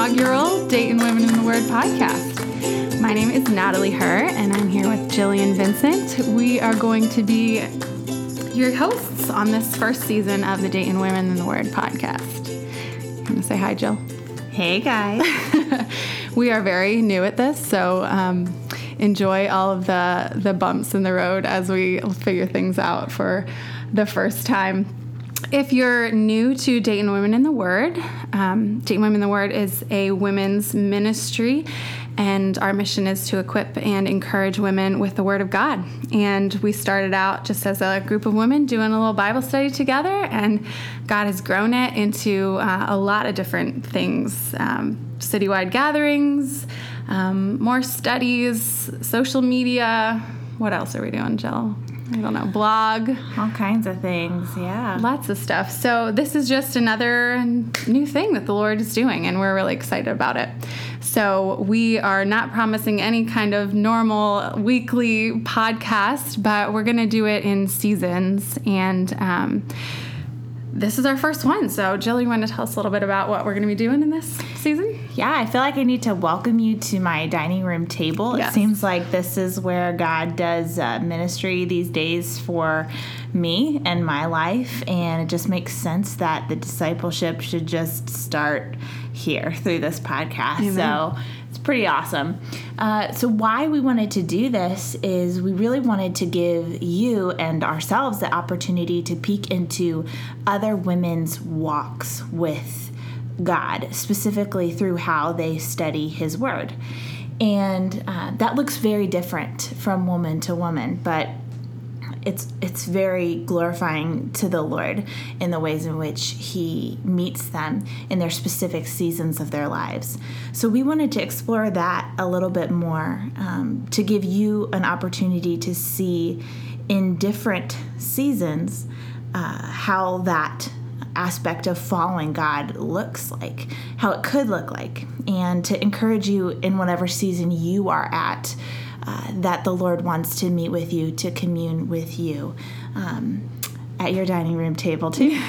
inaugural Dayton Women in the Word podcast. My name is Natalie Herr, and I'm here with Jillian Vincent. We are going to be your hosts on this first season of the Dayton Women in the Word podcast. I'm going to say hi, Jill. Hey, guys. we are very new at this, so um, enjoy all of the, the bumps in the road as we figure things out for the first time. If you're new to Dayton Women in the Word, um, Dayton Women in the Word is a women's ministry, and our mission is to equip and encourage women with the Word of God. And we started out just as a group of women doing a little Bible study together, and God has grown it into uh, a lot of different things um, citywide gatherings, um, more studies, social media. What else are we doing, Jill? I don't know, blog. All kinds of things, yeah. Lots of stuff. So, this is just another new thing that the Lord is doing, and we're really excited about it. So, we are not promising any kind of normal weekly podcast, but we're going to do it in seasons. And, um, this is our first one. So, Jill, you want to tell us a little bit about what we're going to be doing in this season? Yeah, I feel like I need to welcome you to my dining room table. Yes. It seems like this is where God does uh, ministry these days for me and my life. And it just makes sense that the discipleship should just start here through this podcast. Amen. So, it's pretty awesome. Uh, so, why we wanted to do this is we really wanted to give you and ourselves the opportunity to peek into other women's walks with God, specifically through how they study His Word. And uh, that looks very different from woman to woman, but it's it's very glorifying to the Lord in the ways in which He meets them in their specific seasons of their lives. So we wanted to explore that a little bit more um, to give you an opportunity to see in different seasons uh, how that aspect of following God looks like, how it could look like, and to encourage you in whatever season you are at. Uh, that the Lord wants to meet with you, to commune with you um, at your dining room table, too.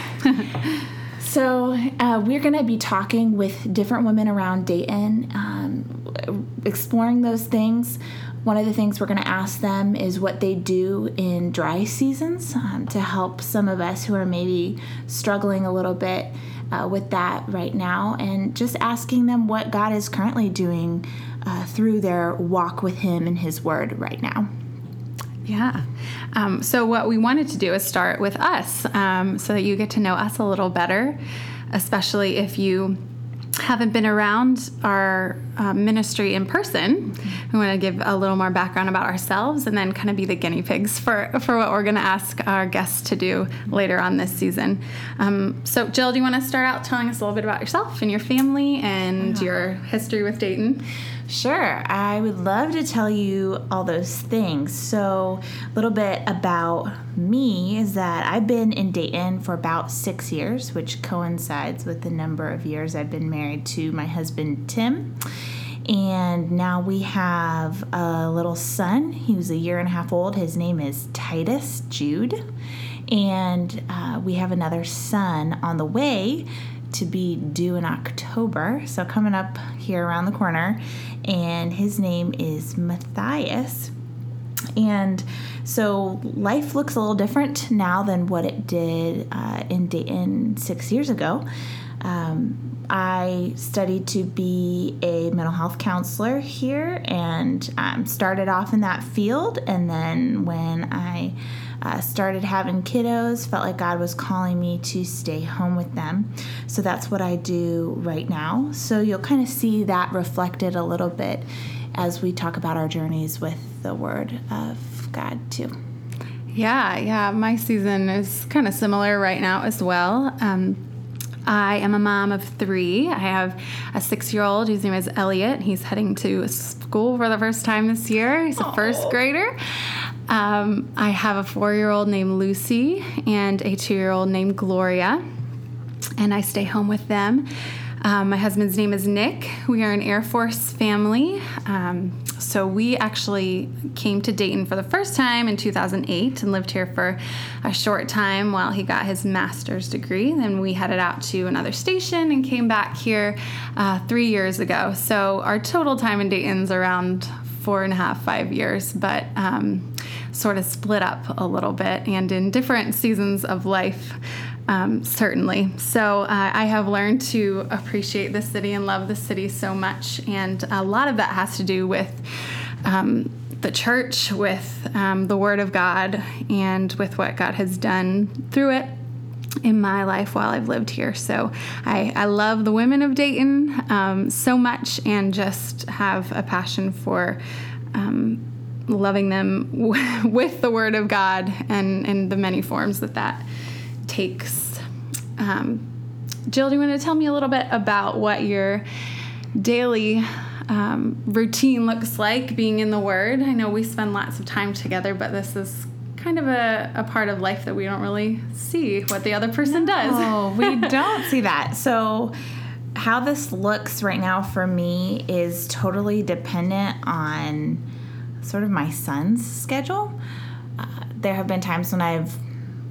so, uh, we're going to be talking with different women around Dayton, um, exploring those things. One of the things we're going to ask them is what they do in dry seasons um, to help some of us who are maybe struggling a little bit uh, with that right now, and just asking them what God is currently doing uh, through their walk with Him and His Word right now. Yeah. Um, so, what we wanted to do is start with us um, so that you get to know us a little better, especially if you haven't been around our uh, ministry in person. We want to give a little more background about ourselves and then kind of be the guinea pigs for, for what we're going to ask our guests to do later on this season. Um, so, Jill, do you want to start out telling us a little bit about yourself and your family and your history with Dayton? Sure, I would love to tell you all those things. So, a little bit about me is that I've been in Dayton for about six years, which coincides with the number of years I've been married to my husband, Tim. And now we have a little son. He was a year and a half old. His name is Titus Jude. And uh, we have another son on the way to be due in October. So, coming up here around the corner. And his name is Matthias. And so life looks a little different now than what it did uh, in Dayton six years ago. Um, I studied to be a mental health counselor here and um, started off in that field. And then when I uh, started having kiddos, felt like God was calling me to stay home with them. So that's what I do right now. So you'll kind of see that reflected a little bit as we talk about our journeys with the Word of God, too. Yeah, yeah. My season is kind of similar right now as well. Um, I am a mom of three. I have a six year old whose name is Elliot. He's heading to school for the first time this year. He's a Aww. first grader. Um, I have a four year old named Lucy and a two year old named Gloria, and I stay home with them. Um, my husband's name is Nick. We are an Air Force family. Um, so we actually came to Dayton for the first time in 2008 and lived here for a short time while he got his master's degree. Then we headed out to another station and came back here uh, three years ago. So our total time in Dayton's around four and a half, five years, but um, sort of split up a little bit and in different seasons of life. Um, certainly. So uh, I have learned to appreciate the city and love the city so much. And a lot of that has to do with um, the church, with um, the Word of God, and with what God has done through it in my life while I've lived here. So I, I love the women of Dayton um, so much and just have a passion for um, loving them w- with the Word of God and, and the many forms that that takes. Um, Jill, do you want to tell me a little bit about what your daily um, routine looks like being in the Word? I know we spend lots of time together, but this is kind of a, a part of life that we don't really see what the other person no, does. Oh, we don't see that. So, how this looks right now for me is totally dependent on sort of my son's schedule. Uh, there have been times when I've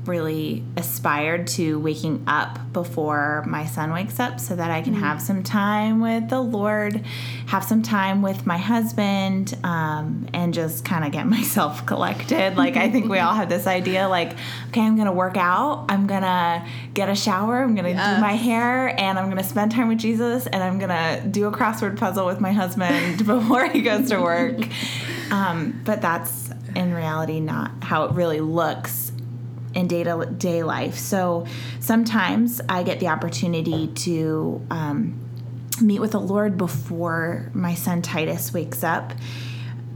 really aspired to waking up before my son wakes up so that I can mm-hmm. have some time with the Lord, have some time with my husband, um, and just kind of get myself collected. Like, I think we all have this idea like, okay, I'm gonna work out, I'm gonna get a shower, I'm gonna yes. do my hair, and I'm gonna spend time with Jesus, and I'm gonna do a crossword puzzle with my husband before he goes to work. Um, but that's in reality not how it really looks in day to day life. So sometimes I get the opportunity to um, meet with the Lord before my son Titus wakes up,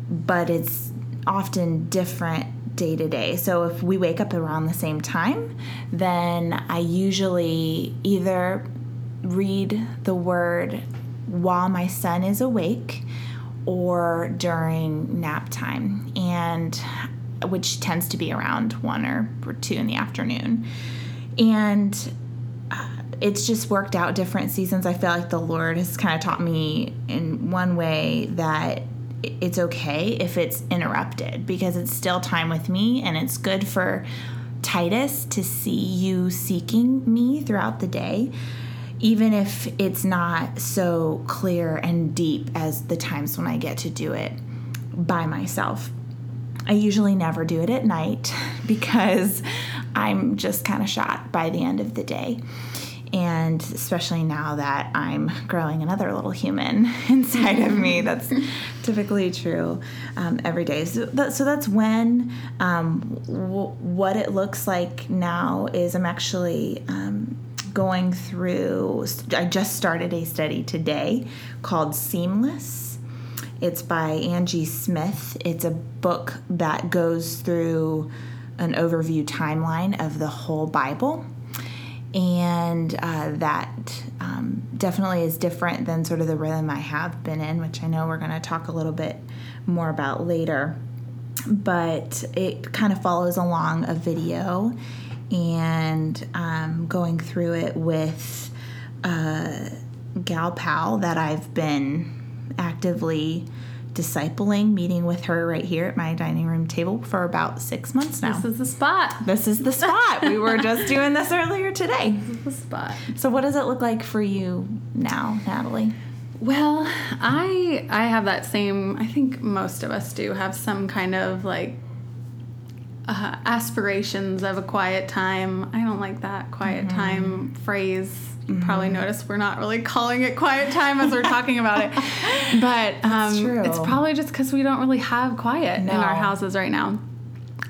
but it's often different day to day. So if we wake up around the same time, then I usually either read the word while my son is awake or during nap time. And which tends to be around one or two in the afternoon. And uh, it's just worked out different seasons. I feel like the Lord has kind of taught me in one way that it's okay if it's interrupted because it's still time with me and it's good for Titus to see you seeking me throughout the day, even if it's not so clear and deep as the times when I get to do it by myself. I usually never do it at night because I'm just kind of shot by the end of the day. And especially now that I'm growing another little human inside of me, that's typically true um, every day. So, that, so that's when um, w- what it looks like now is I'm actually um, going through, I just started a study today called Seamless it's by Angie Smith. It's a book that goes through an overview timeline of the whole Bible. And uh, that um, definitely is different than sort of the rhythm I have been in, which I know we're going to talk a little bit more about later. But it kind of follows along a video and um, going through it with a gal pal that I've been actively discipling, meeting with her right here at my dining room table for about six months now. This is the spot. This is the spot. we were just doing this earlier today. This is the spot. So, what does it look like for you now, Natalie? Well, I I have that same. I think most of us do have some kind of like uh, aspirations of a quiet time. I don't like that quiet mm-hmm. time phrase you mm-hmm. probably noticed we're not really calling it quiet time as we're talking about it. But um, it's probably just because we don't really have quiet no. in our houses right now.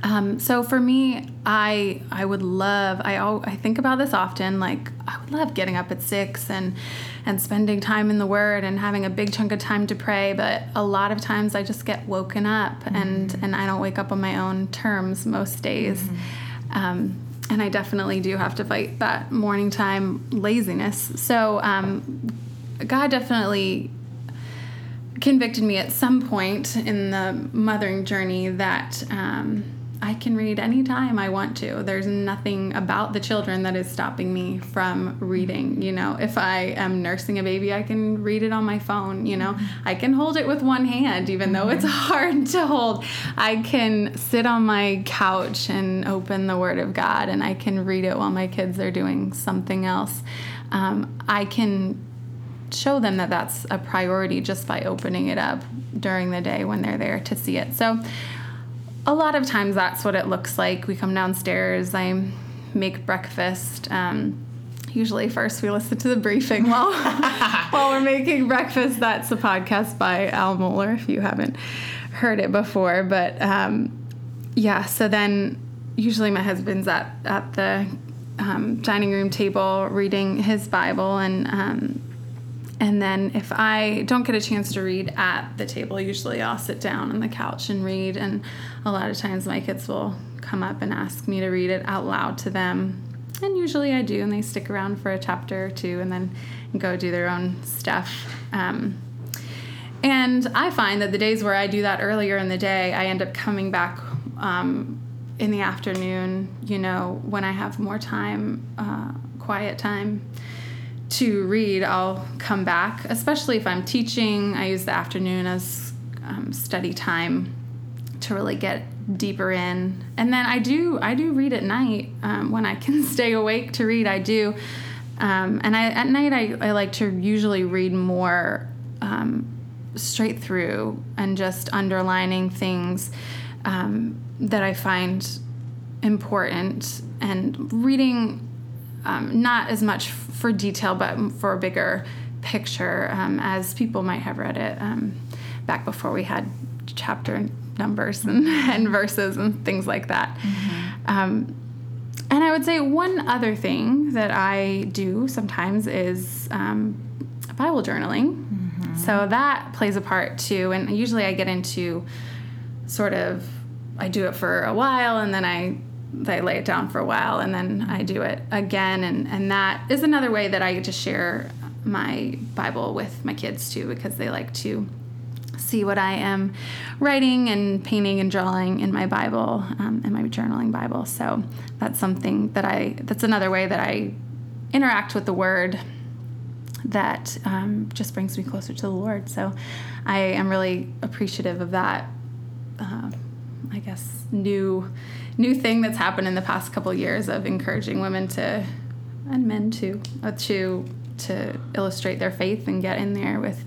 Um, so for me, I I would love I I think about this often. Like I would love getting up at six and and spending time in the Word and having a big chunk of time to pray. But a lot of times I just get woken up mm-hmm. and and I don't wake up on my own terms most days. Mm-hmm. Um, and I definitely do have to fight that morning time laziness. So um, God definitely convicted me at some point in the mothering journey that um, I can read anytime I want to. There's nothing about the children that is stopping me from reading. You know, if I am nursing a baby, I can read it on my phone. You know, I can hold it with one hand, even though it's hard to hold. I can sit on my couch and open the Word of God and I can read it while my kids are doing something else. Um, I can show them that that's a priority just by opening it up during the day when they're there to see it. So, a lot of times that's what it looks like. We come downstairs, I make breakfast. Um, usually, first we listen to the briefing while while we're making breakfast. That's a podcast by Al Mohler if you haven't heard it before. But um, yeah, so then usually my husband's at at the um, dining room table reading his Bible and um, and then if I don't get a chance to read at the table, usually I'll sit down on the couch and read. And a lot of times my kids will come up and ask me to read it out loud to them. And usually I do, and they stick around for a chapter or two and then go do their own stuff. Um, and I find that the days where I do that earlier in the day, I end up coming back um, in the afternoon, you know, when I have more time, uh, quiet time to read, I'll come back, especially if I'm teaching. I use the afternoon as um, study time to really get deeper in. And then I do I do read at night um, when I can stay awake to read. I do, um, and I at night I, I like to usually read more um, straight through and just underlining things um, that I find important and reading um, not as much for detail, but for a bigger picture, um, as people might have read it um, back before we had chapter numbers and, and verses and things like that. Mm-hmm. Um, and I would say one other thing that I do sometimes is um, Bible journaling. Mm-hmm. So that plays a part too. And usually I get into sort of, I do it for a while and then I I lay it down for a while and then I do it again. And, and that is another way that I get to share my Bible with my kids too, because they like to see what I am writing and painting and drawing in my Bible um, and my journaling Bible. So that's something that I, that's another way that I interact with the Word that um, just brings me closer to the Lord. So I am really appreciative of that. Uh, I guess new new thing that's happened in the past couple of years of encouraging women to and men too uh, to to illustrate their faith and get in there with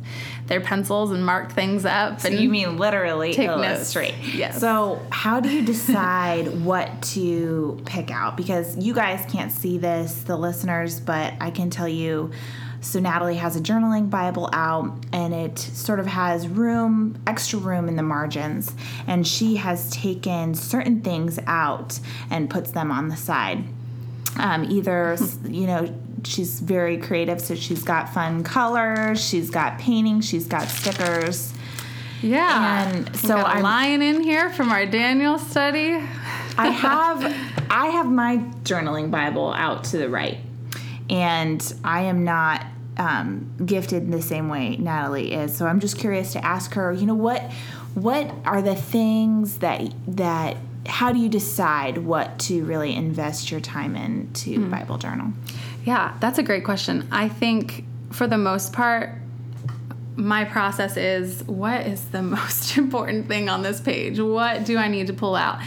their pencils and mark things up. So and you mean literally illustrate? Notes. Yes. So how do you decide what to pick out? Because you guys can't see this, the listeners, but I can tell you so Natalie has a journaling Bible out and it sort of has room, extra room in the margins. And she has taken certain things out and puts them on the side. Um, either, you know, she's very creative, so she's got fun colors, she's got painting, she's got stickers. Yeah. And so I'm lying in here from our Daniel study. I have I have my journaling Bible out to the right and I am not um, gifted in the same way Natalie is. So I'm just curious to ask her. You know what? What are the things that that? How do you decide what to really invest your time in to mm. Bible journal? Yeah, that's a great question. I think for the most part, my process is what is the most important thing on this page? What do I need to pull out?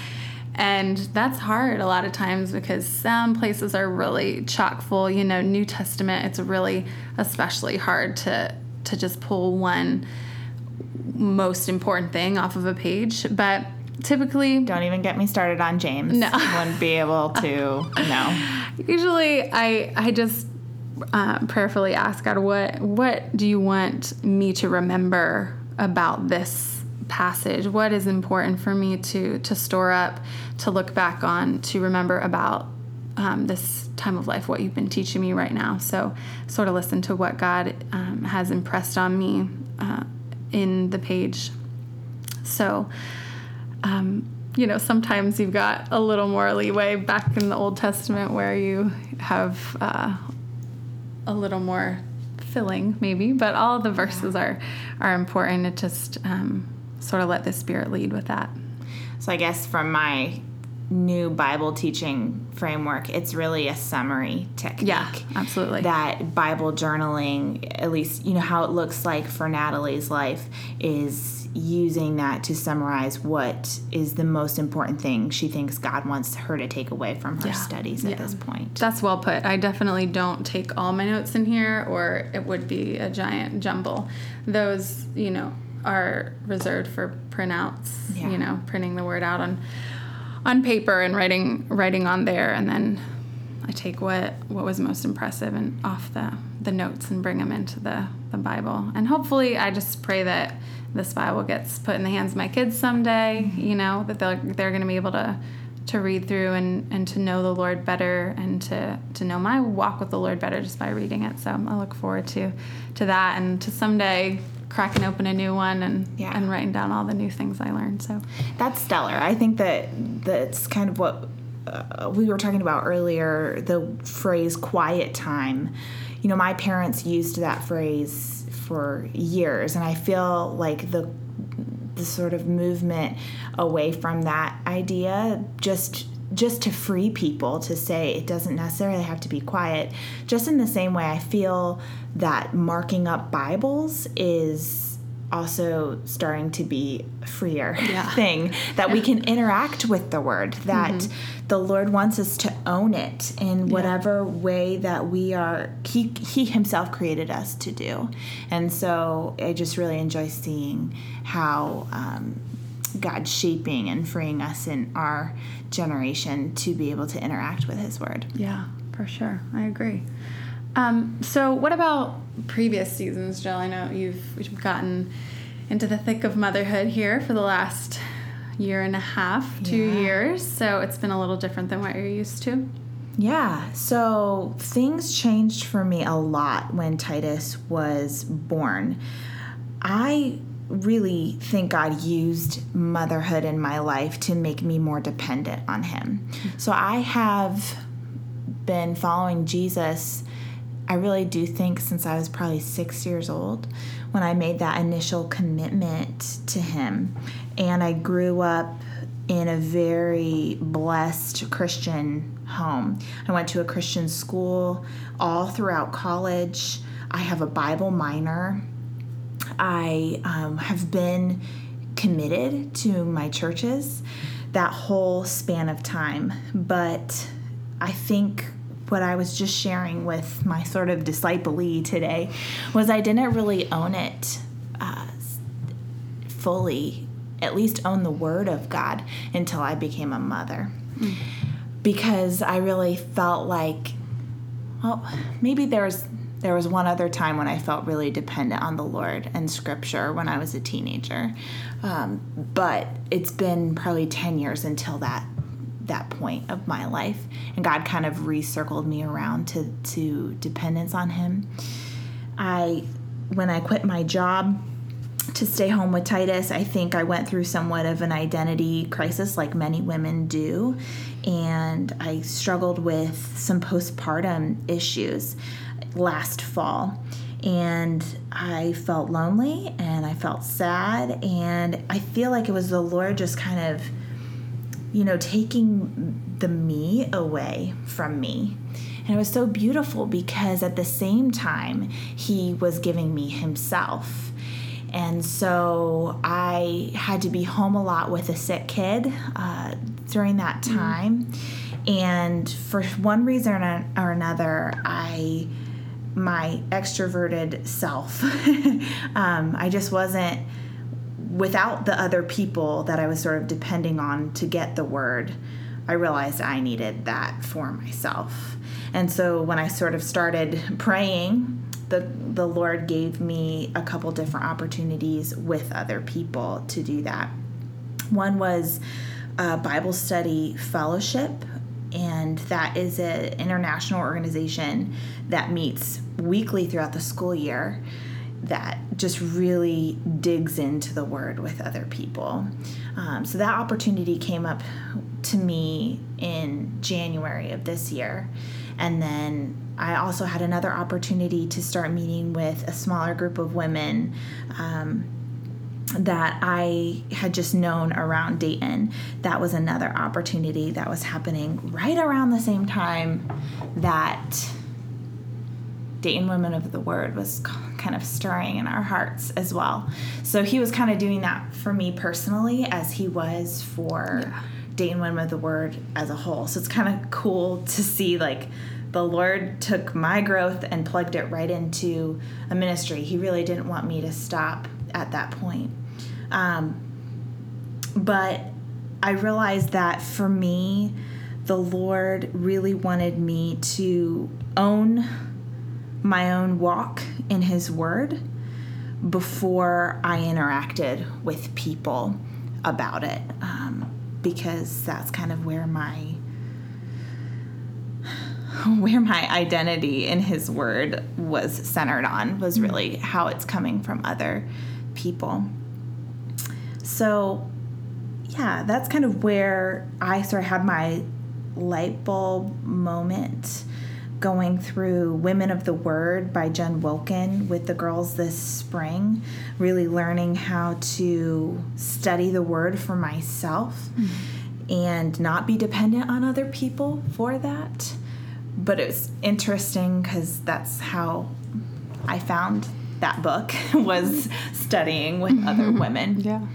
And that's hard a lot of times because some places are really chock full. You know, New Testament, it's really especially hard to to just pull one most important thing off of a page. But typically don't even get me started on James. No. Wouldn't be able to no. Usually I I just uh, prayerfully ask God what what do you want me to remember about this passage what is important for me to to store up to look back on to remember about um, this time of life what you've been teaching me right now. So sort of listen to what god um, has impressed on me uh, in the page. So um, you know sometimes you've got a little more leeway back in the old testament where you have uh, a little more filling maybe but all the verses are are important. It just um, sort of let the spirit lead with that. So I guess from my new Bible teaching framework, it's really a summary technique. Yeah, absolutely. That Bible journaling, at least, you know, how it looks like for Natalie's life, is using that to summarize what is the most important thing she thinks God wants her to take away from her Yeah. studies at Yeah. this point. That's well put. I definitely don't take all my notes in here, or it would be a giant jumble. Those, you know, are reserved for printouts. Yeah. You know, printing the word out on on paper and writing writing on there, and then I take what what was most impressive and off the the notes and bring them into the the Bible. And hopefully, I just pray that this Bible gets put in the hands of my kids someday. Mm-hmm. You know, that they're they're going to be able to to read through and, and to know the Lord better and to, to know my walk with the Lord better just by reading it. So I look forward to to that and to someday cracking open a new one and Yeah. and writing down all the new things I learned. So That's stellar. I think that that's kind of what uh, we were talking about earlier the phrase quiet time. You know, my parents used that phrase for years, and I feel like the the sort of movement away from that idea just just to free people to say it doesn't necessarily have to be quiet. Just in the same way i feel that marking up bibles is also starting to be a freer Yeah. thing that we can interact with the word that the lord wants us to own it in whatever way that we are he he himself created us to do. And so i just really enjoy seeing how um, god's shaping and freeing us in our generation to be able to interact with his word yeah, for sure. I agree. Um, so what about previous seasons, Jill? I know you've gotten into the thick of motherhood here for the last year and a half, two Yeah. years. So it's been a little different than what you're used to. Yeah, so things changed for me a lot when Titus was born. I really think God used motherhood in my life to make me more dependent on Him. So I have been following Jesus, I really do think, since I was probably six years old when I made that initial commitment to Him. And I grew up in a very blessed Christian home. I went to a Christian school all throughout college. I have a Bible minor. I um, have been committed to my churches that whole span of time. But I think what I was just sharing with my sort of disciplee today was I didn't really own it uh, fully, at least own the Word of God until I became a mother. Because I really felt like, well, maybe there was there was one other time when I felt really dependent on the Lord and Scripture when I was a teenager, um, but it's been probably ten years until that that point of my life, and God kind of recircled me around to to dependence on Him. I when I quit my job to stay home with Titus, I think I went through somewhat of an identity crisis, like many women do. And I struggled with some postpartum issues last fall. And I felt lonely and I felt sad. And I feel like it was the Lord just kind of, you know, taking the me away from me. And it was so beautiful because at the same time, He was giving me Himself. And so I had to be home a lot with a sick kid uh, during that time. And for one reason or another, I my extroverted self. um, I just wasn't without the other people that I was sort of depending on to get the word. I realized I needed that for myself. And so when I sort of started praying, the the Lord gave me a couple different opportunities with other people to do that. One was a Bible study fellowship, and that is an international organization that meets weekly throughout the school year that just really digs into the word with other people. Um, so that opportunity came up to me in January of this year. And then I also had another opportunity to start meeting with a smaller group of women um, that I had just known around Dayton. That was another opportunity that was happening right around the same time that Dayton Women of the Word was kind of stirring in our hearts as well. So he was kind of doing that for me personally as he was for yeah. Dayton Women of the Word as a whole. So it's kind of cool to see like the Lord took my growth and plugged it right into a ministry. He really didn't want me to stop at that point. Um, but I realized that for me, the Lord really wanted me to own my own walk in His Word before I interacted with people about it, um, because that's kind of where my where my identity in His Word was centered on was mm. really how it's coming from other people. So, yeah, that's kind of where I sort of had my light bulb moment going through Women of the Word by Jen Wilkin with the girls this spring, really learning how to study the Word for myself mm-hmm. and not be dependent on other people for that. But it was interesting because that's how I found that book was studying with other mm-hmm. women. Yeah.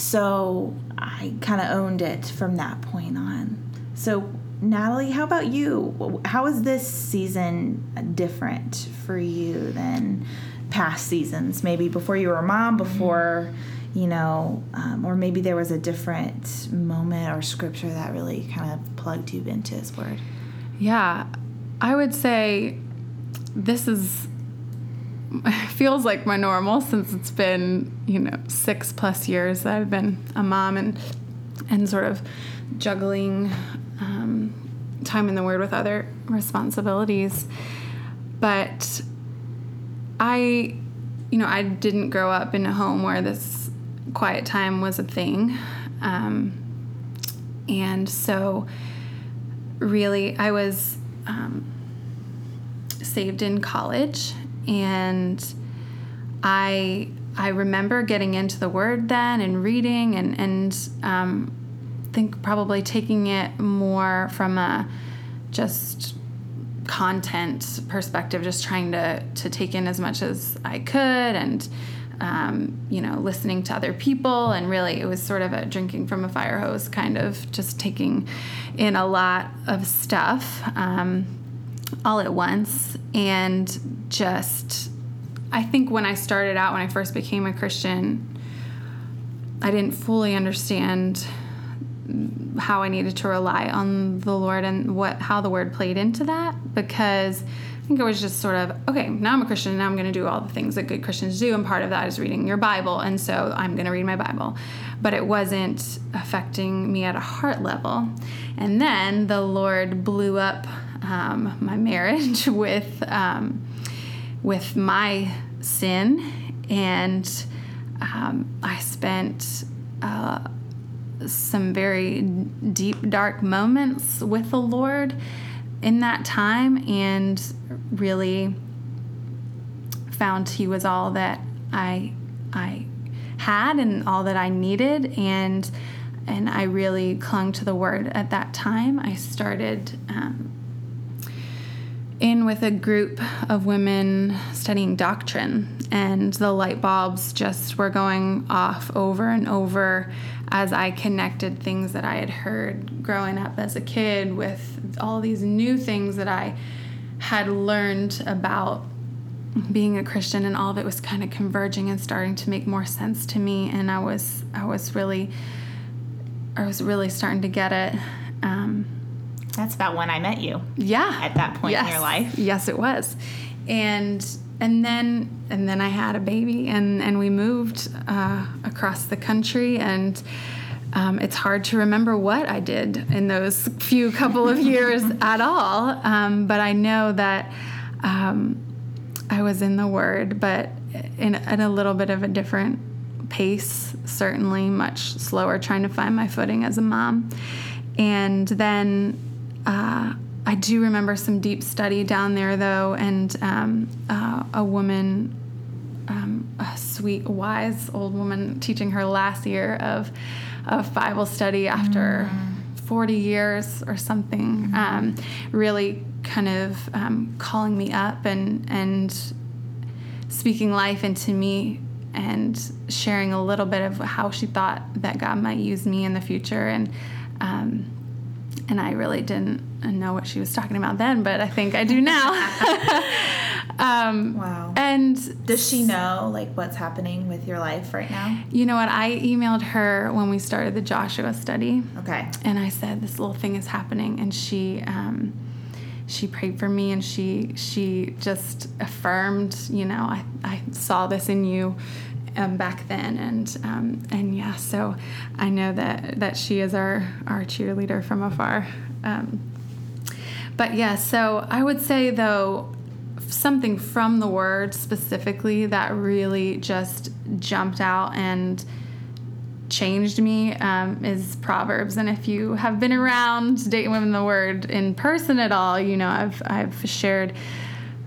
So I kind of owned it from that point on. So Natalie, how about you? How is this season different for you than past seasons? Maybe before you were a mom, before, you know, um, or maybe there was a different moment or scripture that really kind of plugged you into His Word. Yeah, I would say this is feels like my normal since it's been you know six plus years that I've been a mom and and sort of juggling um, time in the Word with other responsibilities. But I, you know, I didn't grow up in a home where this quiet time was a thing. Um, and so, really, I was um, saved in college, and I I remember getting into the Word then and reading and and um, think probably taking it more from a just content perspective, just trying to to take in as much as I could and um, you know listening to other people. And really it was sort of a drinking from a fire hose kind of just taking in a lot of stuff um, all at once. And just I think when I started out when I first became a Christian I didn't fully understand how I needed to rely on the Lord and what how the word played into that because I think it was just sort of okay now I'm a Christian now I'm going to do all the things that good Christians do and part of that is reading your Bible and so I'm going to read my Bible. But it wasn't affecting me at a heart level. And then the Lord blew up um, my marriage with um, with my sin and um, I spent uh, some very deep, dark moments with the Lord in that time and really found He was all that I, I had and all that I needed. And and I really clung to the word at that time. I started um, in with a group of women studying doctrine, and the light bulbs just were going off over and over as I connected things that I had heard growing up as a kid with all these new things that I had learned about being a Christian and all of it was kind of converging and starting to make more sense to me and I was I was really I was really starting to get it. Um, That's about when I met you. Yeah. At that point yes. in your life. Yes, it was. And and then and then I had a baby and and we moved uh, across the country and um, it's hard to remember what I did in those few couple of years at all. Um, but I know that um, I was in the Word, but in, in a little bit of a different pace, certainly much slower, trying to find my footing as a mom. And then uh, I do remember some deep study down there, though, and um, uh, a woman, um, a sweet, wise old woman teaching her last year of of Bible study after mm. 40 years or something. Mm. Um, really kind of um, calling me up and and speaking life into me and sharing a little bit of how she thought that God might use me in the future and um, and I really didn't know what she was talking about then, but I think I do now. um, wow. And does she know like what's happening with your life right now? You know what? I emailed her when we started the Joshua study. Okay. And I said this little thing is happening, and she. Um, she prayed for me and she she just affirmed you know i, I saw this in you um, back then and um, and yeah so i know that that she is our our cheerleader from afar um, but yeah so i would say though something from the word specifically that really just jumped out and changed me um, is Proverbs. And if you have been around Dayton Women the Word in person at all, you know I've I've shared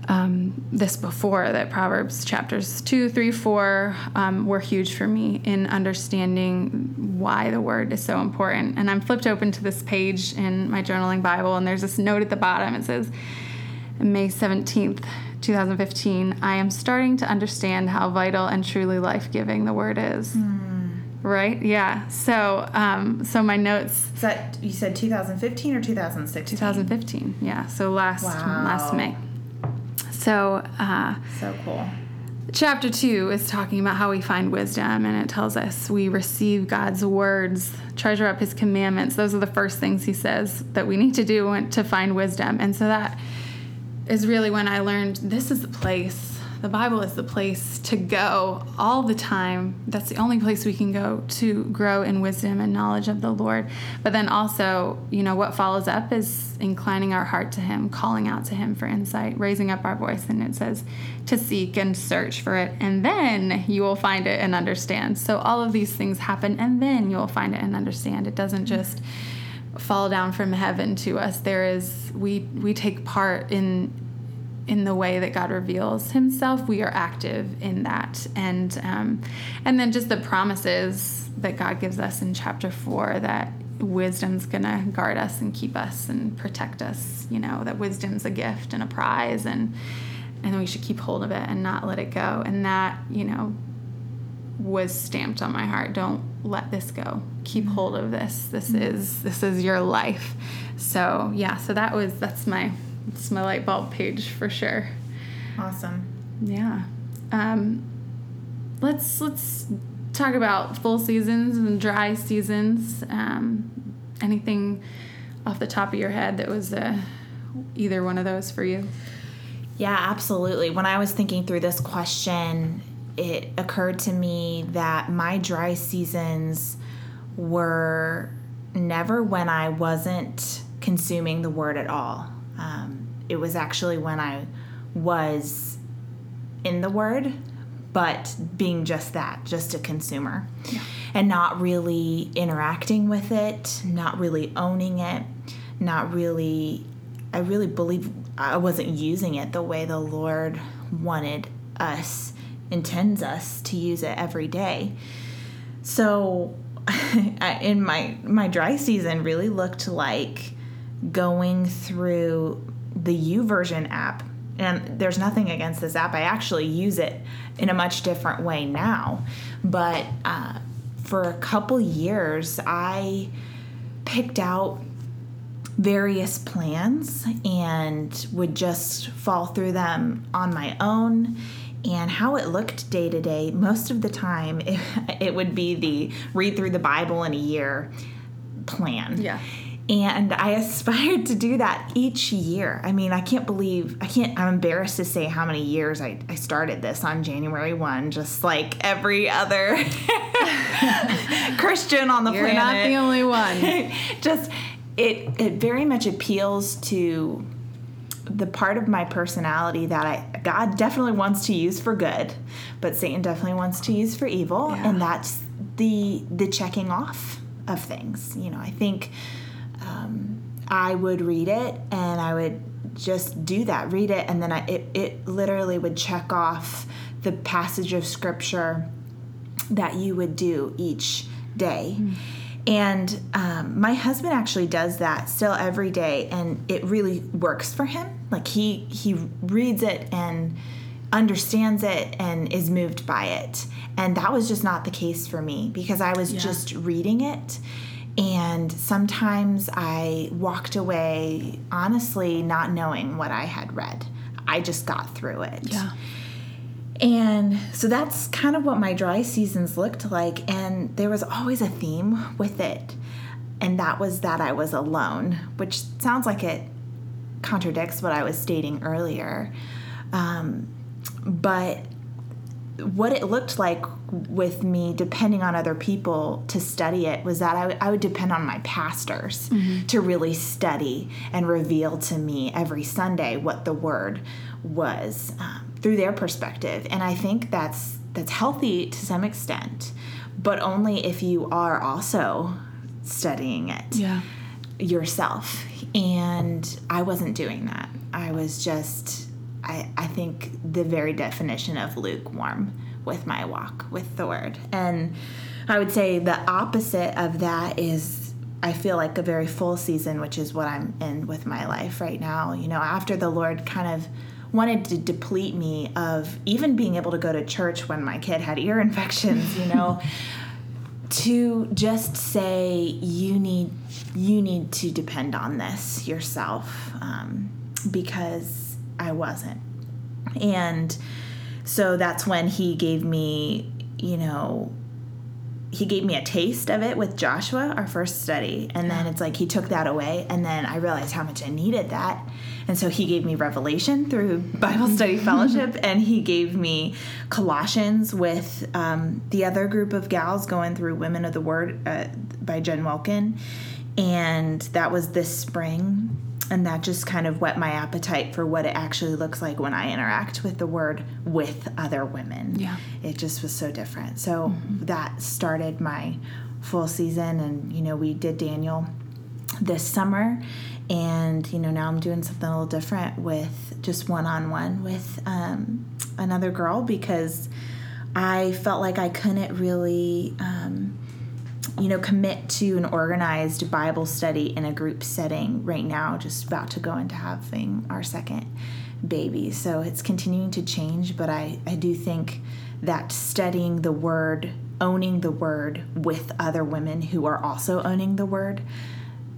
um, this before that Proverbs chapters two, three, four um, were huge for me in understanding why the word is so important. And I'm flipped open to this page in my journaling Bible, and there's this note at the bottom. It says, May 17th, 2015, I am starting to understand how vital and truly life giving the word is. Mm. Right? Yeah. So, um, so my notes. Is that you said 2015 or 2016? 2015. Yeah. So last wow. last May. So. Uh, so cool. Chapter two is talking about how we find wisdom, and it tells us we receive God's words, treasure up His commandments. Those are the first things He says that we need to do to find wisdom. And so that is really when I learned this is the place the Bible is the place to go all the time. That's the only place we can go to grow in wisdom and knowledge of the Lord. But then also, you know, what follows up is inclining our heart to Him, calling out to Him for insight, raising up our voice. And it says to seek and search for it, and then you will find it and understand. So all of these things happen, and then you will find it and understand. It doesn't just fall down from heaven to us. There is we we take part in in the way that God reveals Himself, we are active in that, and um, and then just the promises that God gives us in chapter four that wisdom's gonna guard us and keep us and protect us. You know that wisdom's a gift and a prize, and and we should keep hold of it and not let it go. And that you know was stamped on my heart. Don't let this go. Keep hold of this. This mm-hmm. is this is your life. So yeah. So that was that's my it's my light bulb page for sure. Awesome. Yeah. Um, let's let's talk about full seasons and dry seasons. Um, anything off the top of your head that was uh, either one of those for you? Yeah, absolutely. When I was thinking through this question, it occurred to me that my dry seasons were never when I wasn't consuming the word at all. Um, it was actually when I was in the Word, but being just that, just a consumer, yeah. and not really interacting with it, not really owning it, not really. I really believe I wasn't using it the way the Lord wanted us, intends us to use it every day. So, in my my dry season, really looked like going through the YouVersion app and there's nothing against this app. I actually use it in a much different way now. But uh, for a couple years i picked out various plans and would just fall through them on my own. And how it looked day to day most of the time it, it would be the read through the bible in a year plan. Yeah and I aspired to do that each year. I mean, I can't believe, I can't, I'm embarrassed to say how many years I, I started this on January 1, just like every other Christian on the You're planet. You're not the only one. just, it, it very much appeals to the part of my personality that I God definitely wants to use for good, but Satan definitely wants to use for evil, yeah. and that's the the checking off of things. You know, I think um, I would read it and I would just do that, read it, and then I, it, it literally would check off the passage of scripture that you would do each day. Mm. And um, my husband actually does that still every day, and it really works for him. Like he he reads it and understands it and is moved by it. And that was just not the case for me because I was yeah. just reading it. And sometimes I walked away honestly not knowing what I had read. I just got through it. Yeah. And so that's kind of what my dry seasons looked like. And there was always a theme with it. And that was that I was alone, which sounds like it contradicts what I was stating earlier. Um, but what it looked like with me depending on other people to study it was that I, w- I would depend on my pastors mm-hmm. to really study and reveal to me every Sunday what the word was um, through their perspective. And I think that's that's healthy to some extent, but only if you are also studying it yeah. yourself. And I wasn't doing that. I was just I, I think the very definition of lukewarm with my walk with the word. And I would say the opposite of that is I feel like a very full season, which is what I'm in with my life right now. You know, after the Lord kind of wanted to deplete me of even being able to go to church when my kid had ear infections, you know, to just say you need you need to depend on this yourself um, because I wasn't. And so that's when he gave me, you know, he gave me a taste of it with Joshua, our first study. And then it's like he took that away. And then I realized how much I needed that. And so he gave me Revelation through Bible Study Fellowship. and he gave me Colossians with um, the other group of gals going through Women of the Word uh, by Jen Wilkin. And that was this spring and that just kind of whet my appetite for what it actually looks like when I interact with the word with other women. Yeah. It just was so different. So mm-hmm. that started my full season and you know, we did Daniel this summer and you know now i'm doing something a little different with just one-on-one with um, another girl because i felt like i couldn't really um, you know, commit to an organized Bible study in a group setting right now, just about to go into having our second baby. So it's continuing to change, but I, I do think that studying the word, owning the word with other women who are also owning the word,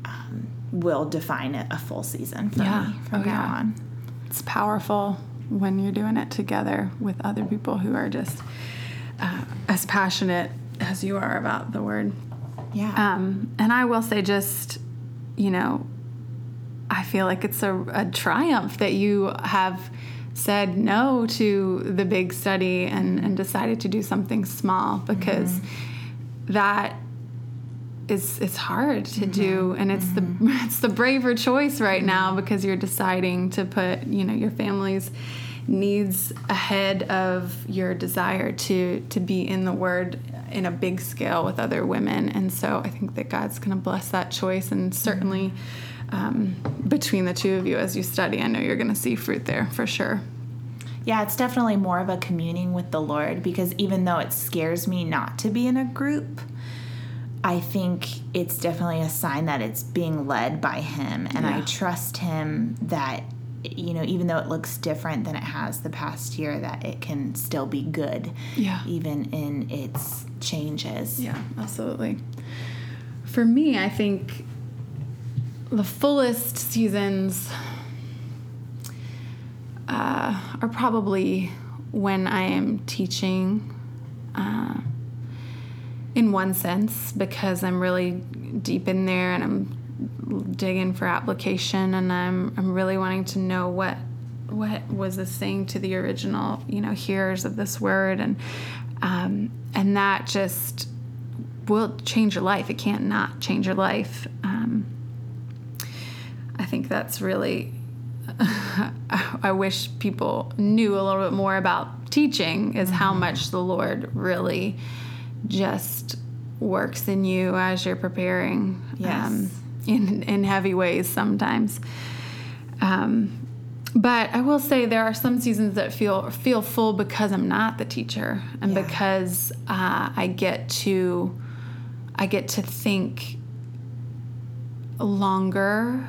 um, will define it a full season for yeah. me from oh, now yeah. on. It's powerful when you're doing it together with other people who are just uh, as passionate as you are about the word. Yeah. Um, and I will say, just, you know, I feel like it's a, a triumph that you have said no to the big study and, and decided to do something small because mm-hmm. that is it's hard to mm-hmm. do and it's mm-hmm. the it's the braver choice right now mm-hmm. because you're deciding to put you know your family's needs ahead of your desire to to be in the word in a big scale with other women. And so i think that god's going to bless that choice. And certainly um, between the two of you as you study i know you're going to see fruit there for sure. Yeah it's definitely more of a communing with the lord because even though it scares me not to be in a group I think it's definitely a sign that it's being led by him. And yeah. I trust him that you know, even though it looks different than it has the past year, that it can still be good. Yeah. Even in its changes. Yeah, absolutely. For me, I think the fullest seasons uh, are probably when I am teaching. Uh, in one sense, because I'm really deep in there and I'm digging for application and I'm I'm really wanting to know what what was this saying to the original you know hearers of this word and um, and that just will change your life it can't not change your life um, I think that's really I wish people knew a little bit more about teaching is how mm-hmm. much the Lord really just works in you as you're preparing yes. Um, in in heavy ways sometimes. Um, but I will say there are some seasons that feel feel full because I'm not the teacher and Yeah. because uh, I get to I get to think longer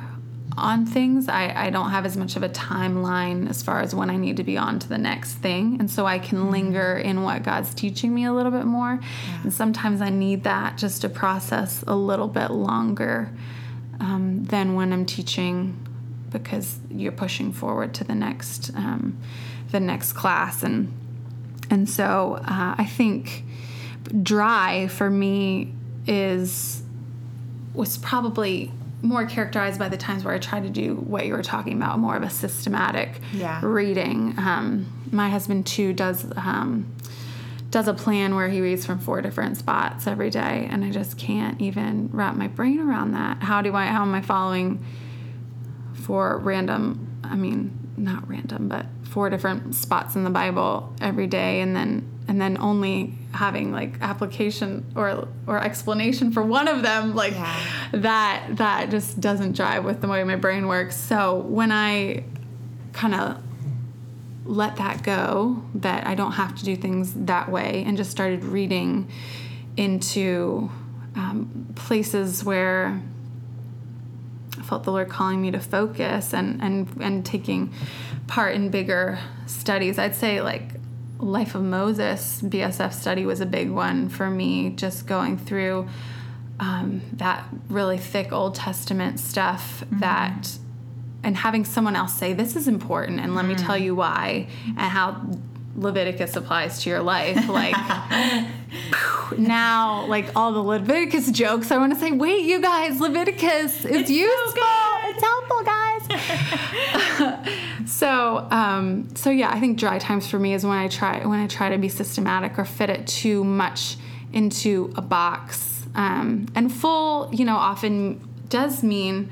on things. I, I don't have as much of a timeline as far as when I need to be on to the next thing. And so I can linger in what God's teaching me a little bit more. And sometimes I need that just to process a little bit longer um, than when I'm teaching because you're pushing forward to the next um, the next class and and so uh, I think dry for me is was probably more characterized by the times where I try to do what you were talking about, more of a systematic Yeah. reading. Um, my husband too does um, does a plan where he reads from four different spots every day, and I just can't even wrap my brain around that. How do I? How am I following four random? I mean, not random, but four different spots in the Bible every day, and then and then only having like application or or explanation for one of them like Yeah. that that just doesn't jive with the way my brain works so when i kind of let that go that i don't have to do things that way and just started reading into um, places where I felt the Lord calling me to focus and and and taking part in bigger studies. I'd say like Life of Moses BSF study was a big one for me. Just going through um, that really thick Old Testament stuff that and having someone else say this is important and let me tell you why and how Leviticus applies to your life. Like now like all the Leviticus jokes I want to say wait you guys Leviticus is useful. it's helpful guys. So um so yeah I think dry times for me is when I try when I try to be systematic or fit it too much into a box. Um and full you know often does mean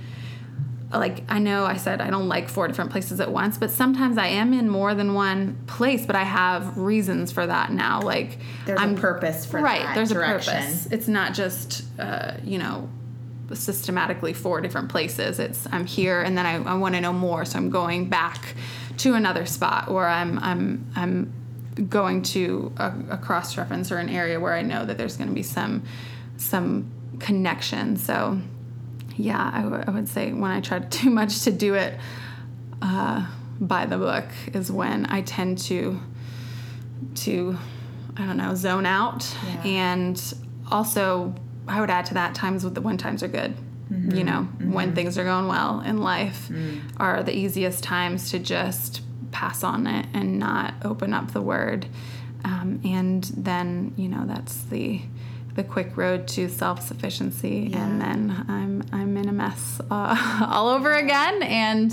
like I know I said I don't like four different places at once, but sometimes I am in more than one place, but I have reasons for that now. Like There's I'm a purpose for right. that there's direction. a purpose. It's not just uh, you know systematically four different places. It's I'm here and then I, I want to know more, so I'm going back to another spot, or I'm I'm I'm going to a, a cross reference or an area where I know that there's going to be some some connection. So yeah, I, w- I would say when I try too much to do it uh, by the book is when I tend to to I don't know zone out, Yeah. and also I would add to that times with the when times are good. You know, when things are going well in life are the easiest times to just pass on it and not open up the word. Um, and then you know that's the the quick road to self sufficiency, and then I'm I'm in a mess uh, all over again, and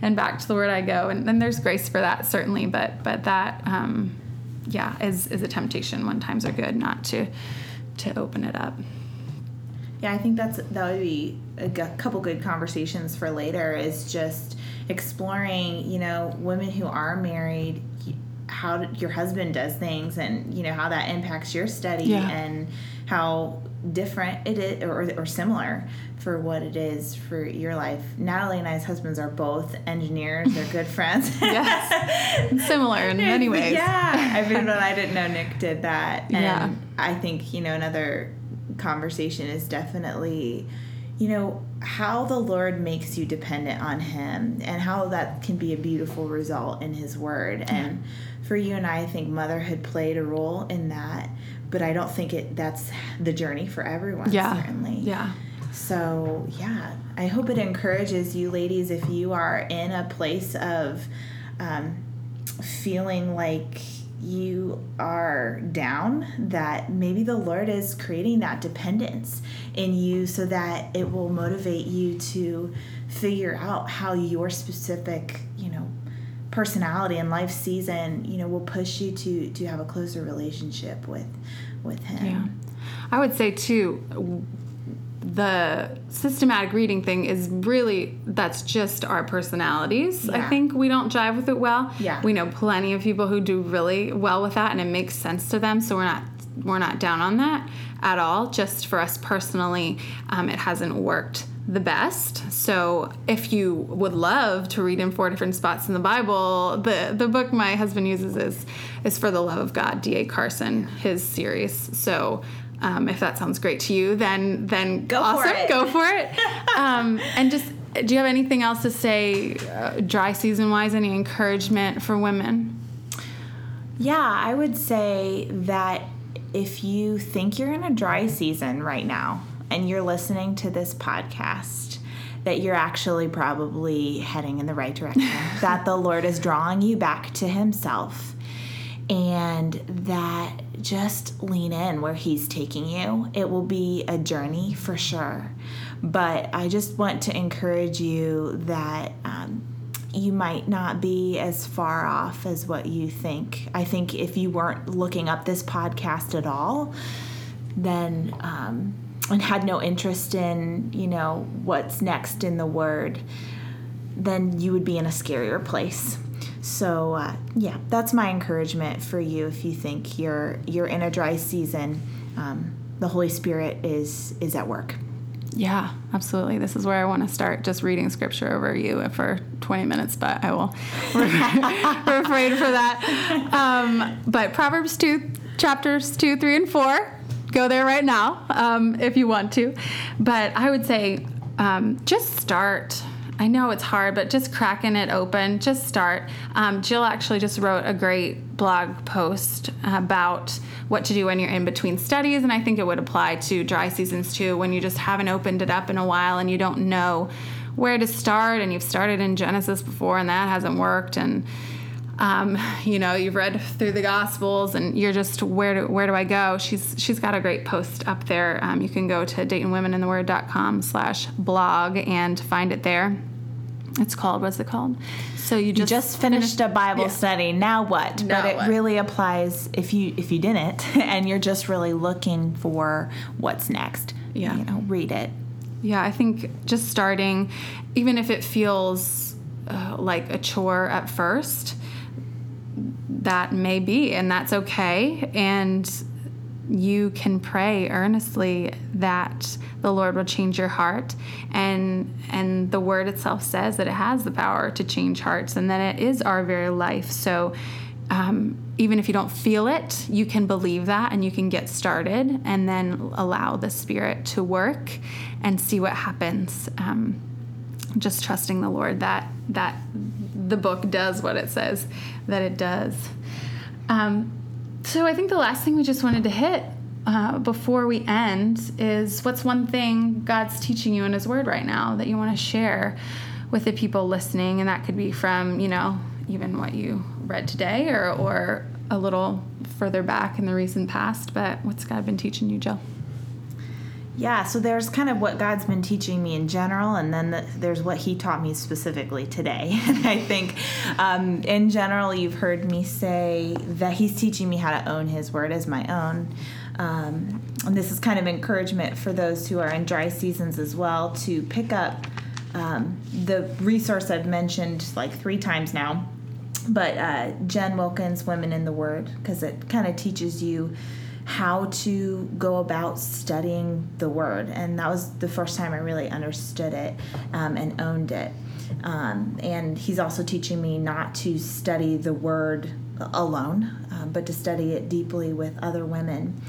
and back to the word I go. And then there's grace for that certainly, but but that um, yeah is is a temptation when times are good not to to open it up. Yeah, I think that's that would be a g- couple good conversations for later. Is just exploring, you know, women who are married, how your husband does things, and you know how that impacts your study, Yeah. and how different it is, or, or similar for what it is for your life. Natalie and I's husbands are both engineers. They're good friends. Yes, similar in many ways. Yeah, I mean, but I didn't know Nick did that. And Yeah. I think, you know, another conversation is definitely, you know, how the Lord makes you dependent on Him and how that can be a beautiful result in His Word. And for you and I, I think motherhood played a role in that. But I don't think it that's the journey for everyone, Yeah, certainly. yeah. So, yeah, I hope it encourages you, ladies, if you are in a place of um, feeling like you are down, that maybe the Lord is creating that dependence in you so that it will motivate you to figure out how your specific, you know, personality and life season, you know, will push you to to have a closer relationship with with him. Yeah. I would say too the systematic reading thing is really that's just our personalities. I think we don't jive with it well. Yeah. We know plenty of people who do really well with that and it makes sense to them, so we're not we're not down on that at all. Just for us personally, um, it hasn't worked the best. So if you would love to read in four different spots in the Bible, the the book my husband uses is is for the love of God, D.A. Carson, his series. So um, if that sounds great to you, then then Go for awesome, it. go for it. um, and just do you have anything else to say, uh, dry season wise? Any encouragement for women? Yeah, I would say that if you think you're in a dry season right now and you're listening to this podcast, that you're actually probably heading in the right direction, that the Lord is drawing you back to Himself, and that just lean in where He's taking you. It will be a journey for sure. But I just want to encourage you that. Um, you might not be as far off as what you think. I think if you weren't looking up this podcast at all, then um, and had no interest in you know what's next in the Word, then you would be in a scarier place. So uh, yeah, that's my encouragement for you. If you think you're you're in a dry season, um, the Holy Spirit is is at work. Yeah, absolutely. This is where I want to start just reading scripture over you for 20 minutes, but I will refrain for that. Um, but Proverbs 2, chapters 2, 3, and 4, go there right now um, if you want to. But I would say um, just start. I know it's hard, but just cracking it open, just start. Um, Jill actually just wrote a great blog post about what to do when you're in between studies, and I think it would apply to dry seasons too, when you just haven't opened it up in a while and you don't know where to start, and you've started in Genesis before and that hasn't worked, and um, you know you've read through the Gospels and you're just where do where do I go? She's she's got a great post up there. Um, you can go to DaytonWomenInTheWord.com slash blog and find it there. It's called what's it called? So you just, just finished a Bible yeah. study. Now what? Now but it what? really applies if you if you didn't and you're just really looking for what's next. Yeah. You know, read it. Yeah, I think just starting, even if it feels uh, like a chore at first, that may be, and that's okay. And you can pray earnestly that the Lord will change your heart, and and the Word itself says that it has the power to change hearts, and that it is our very life. So. Um, even if you don't feel it, you can believe that and you can get started and then allow the Spirit to work and see what happens. Um, just trusting the Lord that that the book does what it says that it does. Um, so I think the last thing we just wanted to hit uh, before we end is what's one thing God's teaching you in His Word right now that you want to share with the people listening, and that could be from you know even what you read today or or a little further back in the recent past. But what's God been teaching you, Jill? Yeah, so there's kind of what God's been teaching me in general, and then the, there's what He taught me specifically today. And I think um, in general, you've heard me say that He's teaching me how to own His word as my own. Um, and this is kind of encouragement for those who are in dry seasons as well to pick up um, the resource I've mentioned like three times now. But uh, Jen Wilkins, Women in the Word, because it kind of teaches you how to go about studying the word. And that was the first time i really understood it um, and owned it. Um, and he's also teaching me not to study the word alone um, but to study it deeply with other women.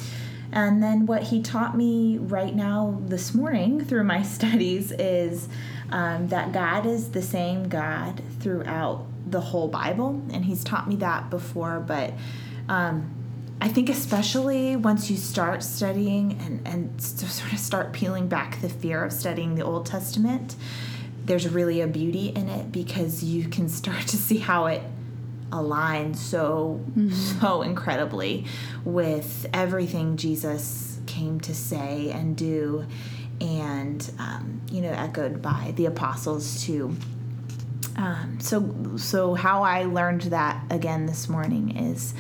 And then what he taught me right now this morning through my studies is um, that god is the same god throughout the whole bible. And he's taught me that before but um, I think especially once you start studying and, and sort of start peeling back the fear of studying the Old Testament, there's really a beauty in it because you can start to see how it aligns so mm-hmm. so incredibly with everything Jesus came to say and do, and um, you know echoed by the apostles too. Um, so so how I learned that again this morning is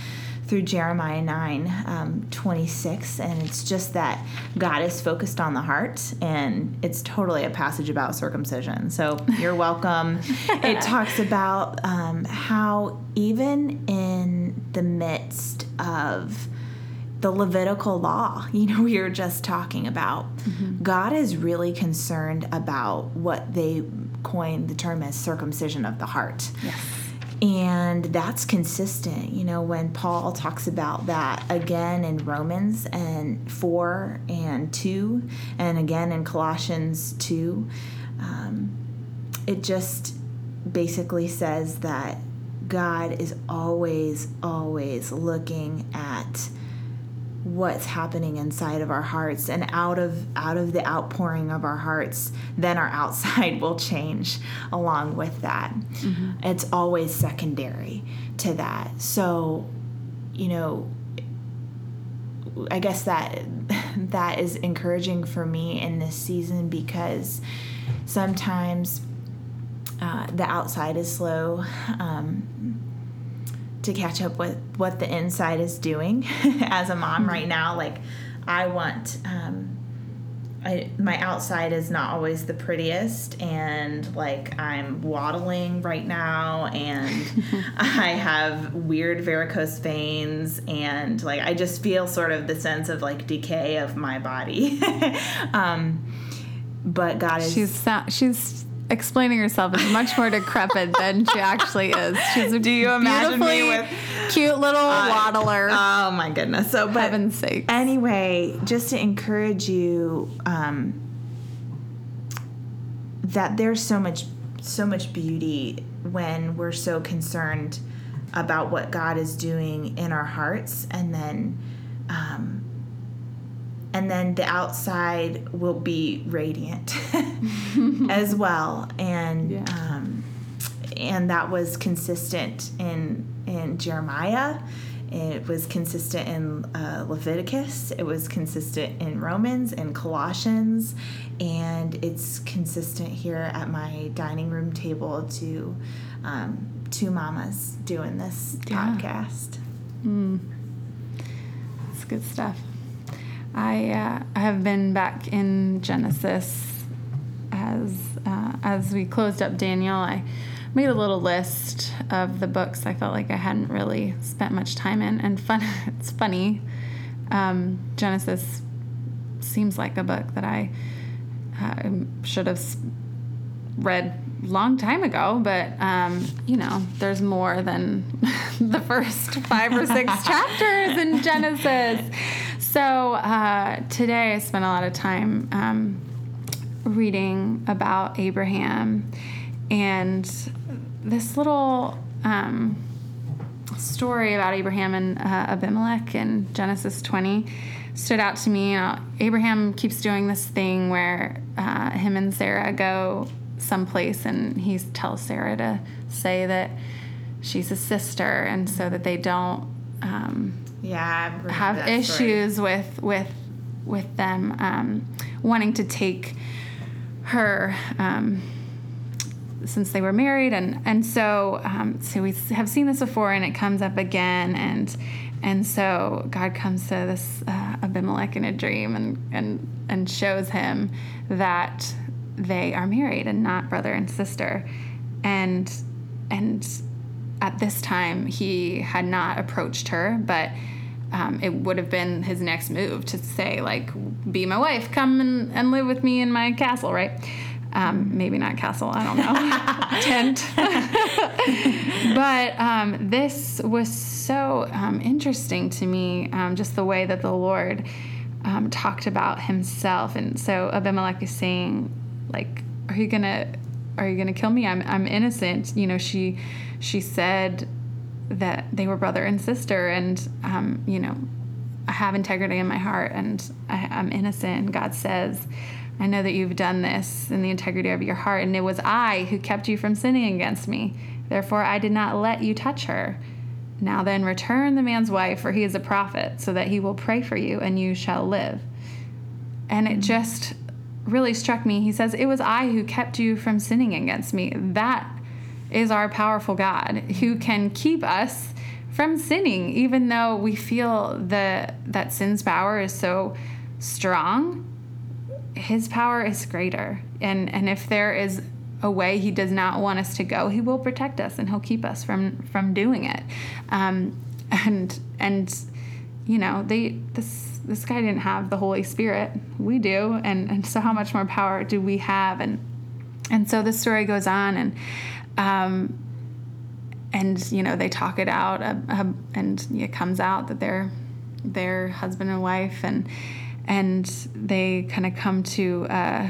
through Jeremiah 9 um, 26. And it's just that God is focused on the heart, and it's totally a passage about circumcision. So you're welcome. it talks about um, how, even in the midst of the Levitical law, you know, we were just talking about. Mm-hmm. God is really concerned about what they coined the term as circumcision of the heart. Yes. And that's consistent, you know, when Paul talks about that again in Romans and 4 and 2, and again in Colossians 2. Um, it just basically says that God is always, always looking at what's happening inside of our hearts. And out of out of the outpouring of our hearts then our outside will change along with that. Mm-hmm. it's always secondary to that. So you know i guess that that is encouraging for me in this season because sometimes uh, the outside is slow. Um, to catch up with what the inside is doing as a mom right now. Like, I want, um, I, my outside is not always the prettiest, and like I'm waddling right now, and I have weird varicose veins, and like I just feel sort of the sense of like decay of my body. um, but God is. She's she's explaining herself as much more decrepit than she actually is. She's a Do you imagine me with cute little uh, waddler? Oh my goodness! So, but heaven's sake. Anyway, just to encourage you, um, that there's so much, so much beauty when we're so concerned about what God is doing in our hearts, and then. Um, and then the outside will be radiant as well and yeah. um, and that was consistent in in Jeremiah it was consistent in uh, Leviticus it was consistent in Romans and Colossians and it's consistent here at my dining room table to um, two mamas doing this yeah. podcast mm. that's good stuff I uh, have been back in Genesis as uh, as we closed up Daniel. I made a little list of the books I felt like I hadn't really spent much time in, and fun. It's funny. Um, Genesis seems like a book that I uh, should have read long time ago, but um, you know, there's more than the first five or six chapters in Genesis. So uh, today I spent a lot of time um, reading about Abraham and this little um, story about Abraham and uh, Abimelech in Genesis 20 stood out to me. Abraham keeps doing this thing where uh, him and Sarah go someplace and he tells Sarah to say that she's a sister and so that they don't um, yeah have issues story. with with with them um, wanting to take her um, since they were married. And and so um, so we have seen this before and it comes up again. And and so God comes to this uh, Abimelech in a dream and and and shows him that they are married and not brother and sister. And and at this time he had not approached her but um, it would have been his next move to say like be my wife come and, and live with me in my castle right? Um, maybe not castle i don't know. Tent. But um, this was so um, interesting to me um, just the way that the lord um, talked about himself. And so abimelech is saying like are you gonna are you gonna kill me? I'm, I'm innocent. You know she she said that they were brother and sister and um, you know i have integrity in my heart and I, i'm innocent. And god says i know that you've done this in the integrity of your heart and it was i who kept you from sinning against me. Therefore i did not let you touch her. Now then return the man's wife for he is a prophet so that he will pray for you and you shall live. And it just really struck me. He says, It was I who kept you from sinning against me. That is our powerful God who can keep us from sinning, even though we feel the, that sin's power is so strong. His power is greater. And, and if there is a way he does not want us to go, he will protect us and he'll keep us from, from doing it. Um, and, and you know, they this this guy didn't have the Holy Spirit. We do, and and so how much more power do we have? And and so the story goes on, and um, and you know they talk it out, uh, uh, and it comes out that they're they're husband and wife, and and they kind of come to uh,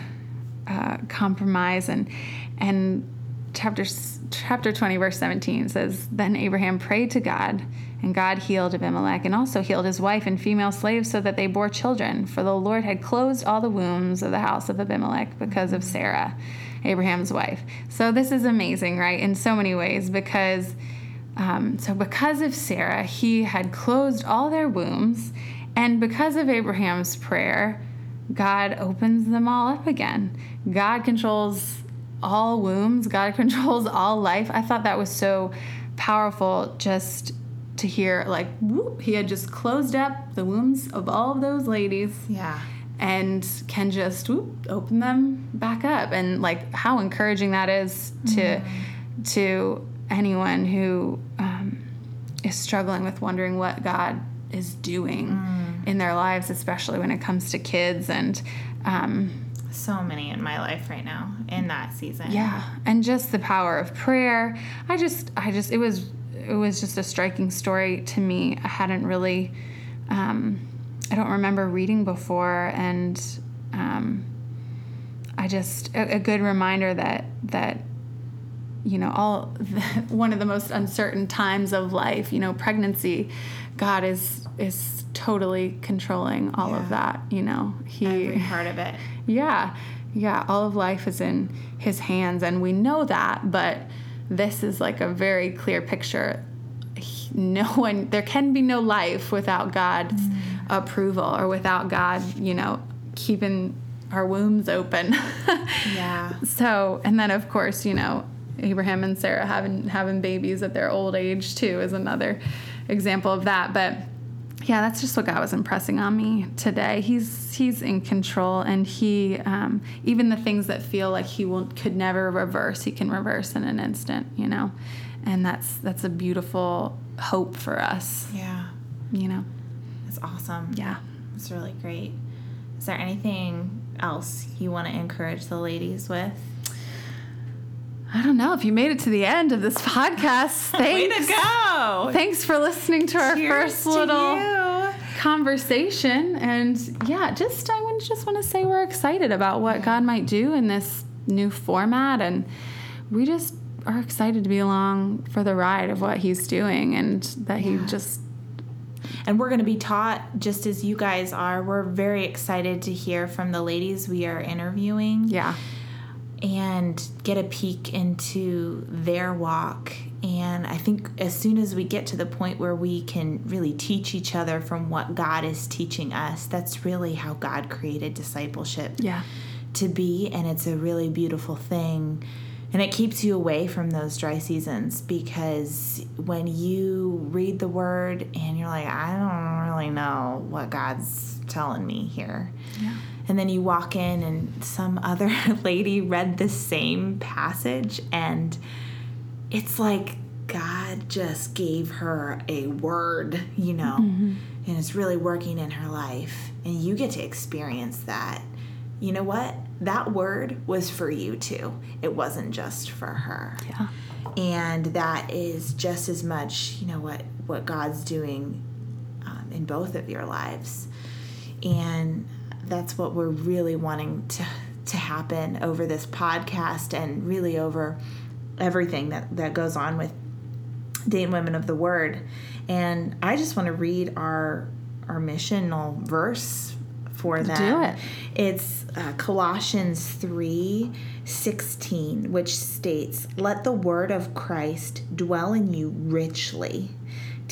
uh, compromise, and and chapter chapter 20 verse 17 says then abraham prayed to god and god healed abimelech and also healed his wife and female slaves so that they bore children for the lord had closed all the wombs of the house of abimelech because of sarah abraham's wife. So this is amazing right in so many ways because um, so because of sarah he had closed all their wombs and because of abraham's prayer god opens them all up again. God controls all wombs, God controls all life. I thought that was so powerful just to hear like whoop, he had just closed up the wombs of all of those ladies. Yeah. And can just whoop, open them back up. And like how encouraging that is to mm. to anyone who um, is struggling with wondering what God is doing mm. in their lives, especially when it comes to kids and um, so many in my life right now in that season. Yeah. And just the power of prayer. I just I just it was it was just a striking story to me. I hadn't really um I don't remember reading before and um I just a, a good reminder that that you know all one of the most uncertain times of life, you know, pregnancy, God is is totally controlling all yeah. of that, you know. He Every part of it. Yeah. Yeah, all of life is in his hands and we know that, but this is like a very clear picture. No one there can be no life without God's mm. approval or without God, you know, keeping our wombs open. yeah. So, and then of course, you know, Abraham and Sarah having having babies at their old age too is another example of that, but yeah, that's just what God was impressing on me today. He's He's in control, and He um, even the things that feel like He will could never reverse, He can reverse in an instant. You know, and that's that's a beautiful hope for us. Yeah, you know, that's awesome. Yeah, it's really great. Is there anything else you want to encourage the ladies with? I don't know if you made it to the end of this podcast. Thanks. Way to go! Thanks for listening to our Cheers first little conversation. And yeah, just I would just want to say we're excited about what God might do in this new format, and we just are excited to be along for the ride of what He's doing, and that yeah. He just and we're going to be taught just as you guys are. We're very excited to hear from the ladies we are interviewing. Yeah and get a peek into their walk. And I think as soon as we get to the point where we can really teach each other from what God is teaching us, that's really how God created discipleship yeah. to be. And it's a really beautiful thing. And it keeps you away from those dry seasons because when you read the word and you're like, I don't really know what God's telling me here. Yeah and then you walk in and some other lady read the same passage and it's like god just gave her a word you know mm-hmm. and it's really working in her life. And you get to experience that. You know what? That word was for you too. It wasn't just for her. Yeah. And that is just as much you know what what god's doing um, in both of your lives. And that's what we're really wanting to to happen over this podcast and really over everything that that goes on with Dayton Women of the Word. And I just want to read our our missional verse for them. Do it. It's uh, Colossians 3 16, which states, Let the word of Christ dwell in you richly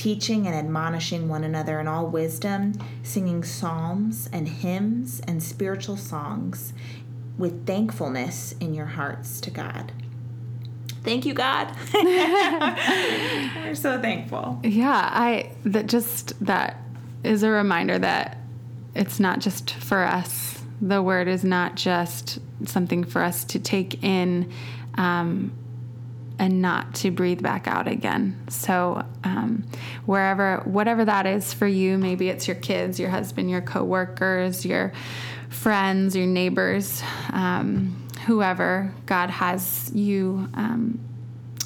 teaching and admonishing one another in all wisdom, singing psalms and hymns and spiritual songs with thankfulness in your hearts to God. Thank you, God. We're so thankful. Yeah, I that just that is a reminder that it's not just for us. The word is not just something for us to take in um, and not to breathe back out again. So, um, wherever, whatever that is for you, maybe it's your kids, your husband, your coworkers, your friends, your neighbors, um, whoever God has you um,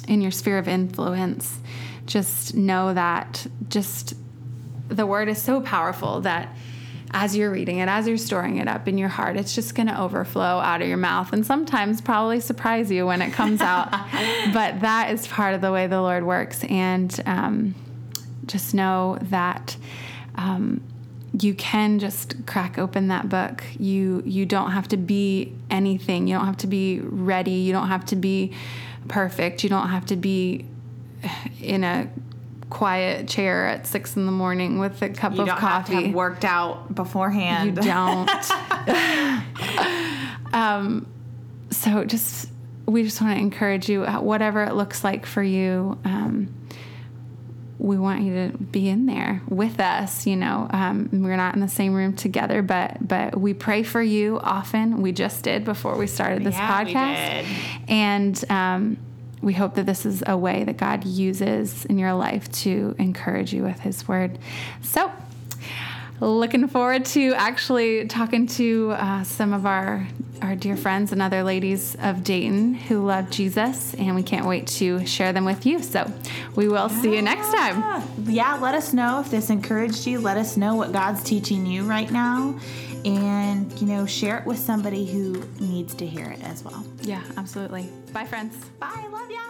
in your sphere of influence, just know that just the word is so powerful that as you're reading it, as you're storing it up in your heart, it's just going to overflow out of your mouth and sometimes probably surprise you when it comes out. but that is part of the way the Lord works. And um, just know that. Um, you can just crack open that book. You you don't have to be anything. You don't have to be ready. You don't have to be perfect. You don't have to be in a quiet chair at six in the morning with a cup you of coffee. Have to have worked out beforehand. You don't. um, so just we just want to encourage you, whatever it looks like for you. Um, we want you to be in there with us. You know, um, we're not in the same room together, but but we pray for you often. We just did before we started this yeah, podcast, and um, we hope that this is a way that God uses in your life to encourage you with His Word. So. Looking forward to actually talking to uh, some of our our dear friends and other ladies of Dayton who love Jesus, and we can't wait to share them with you. So we will see you next time. Yeah, let us know if this encouraged you. Let us know what God's teaching you right now, and you know, share it with somebody who needs to hear it as well. Yeah, absolutely. Bye, friends. Bye. Love ya.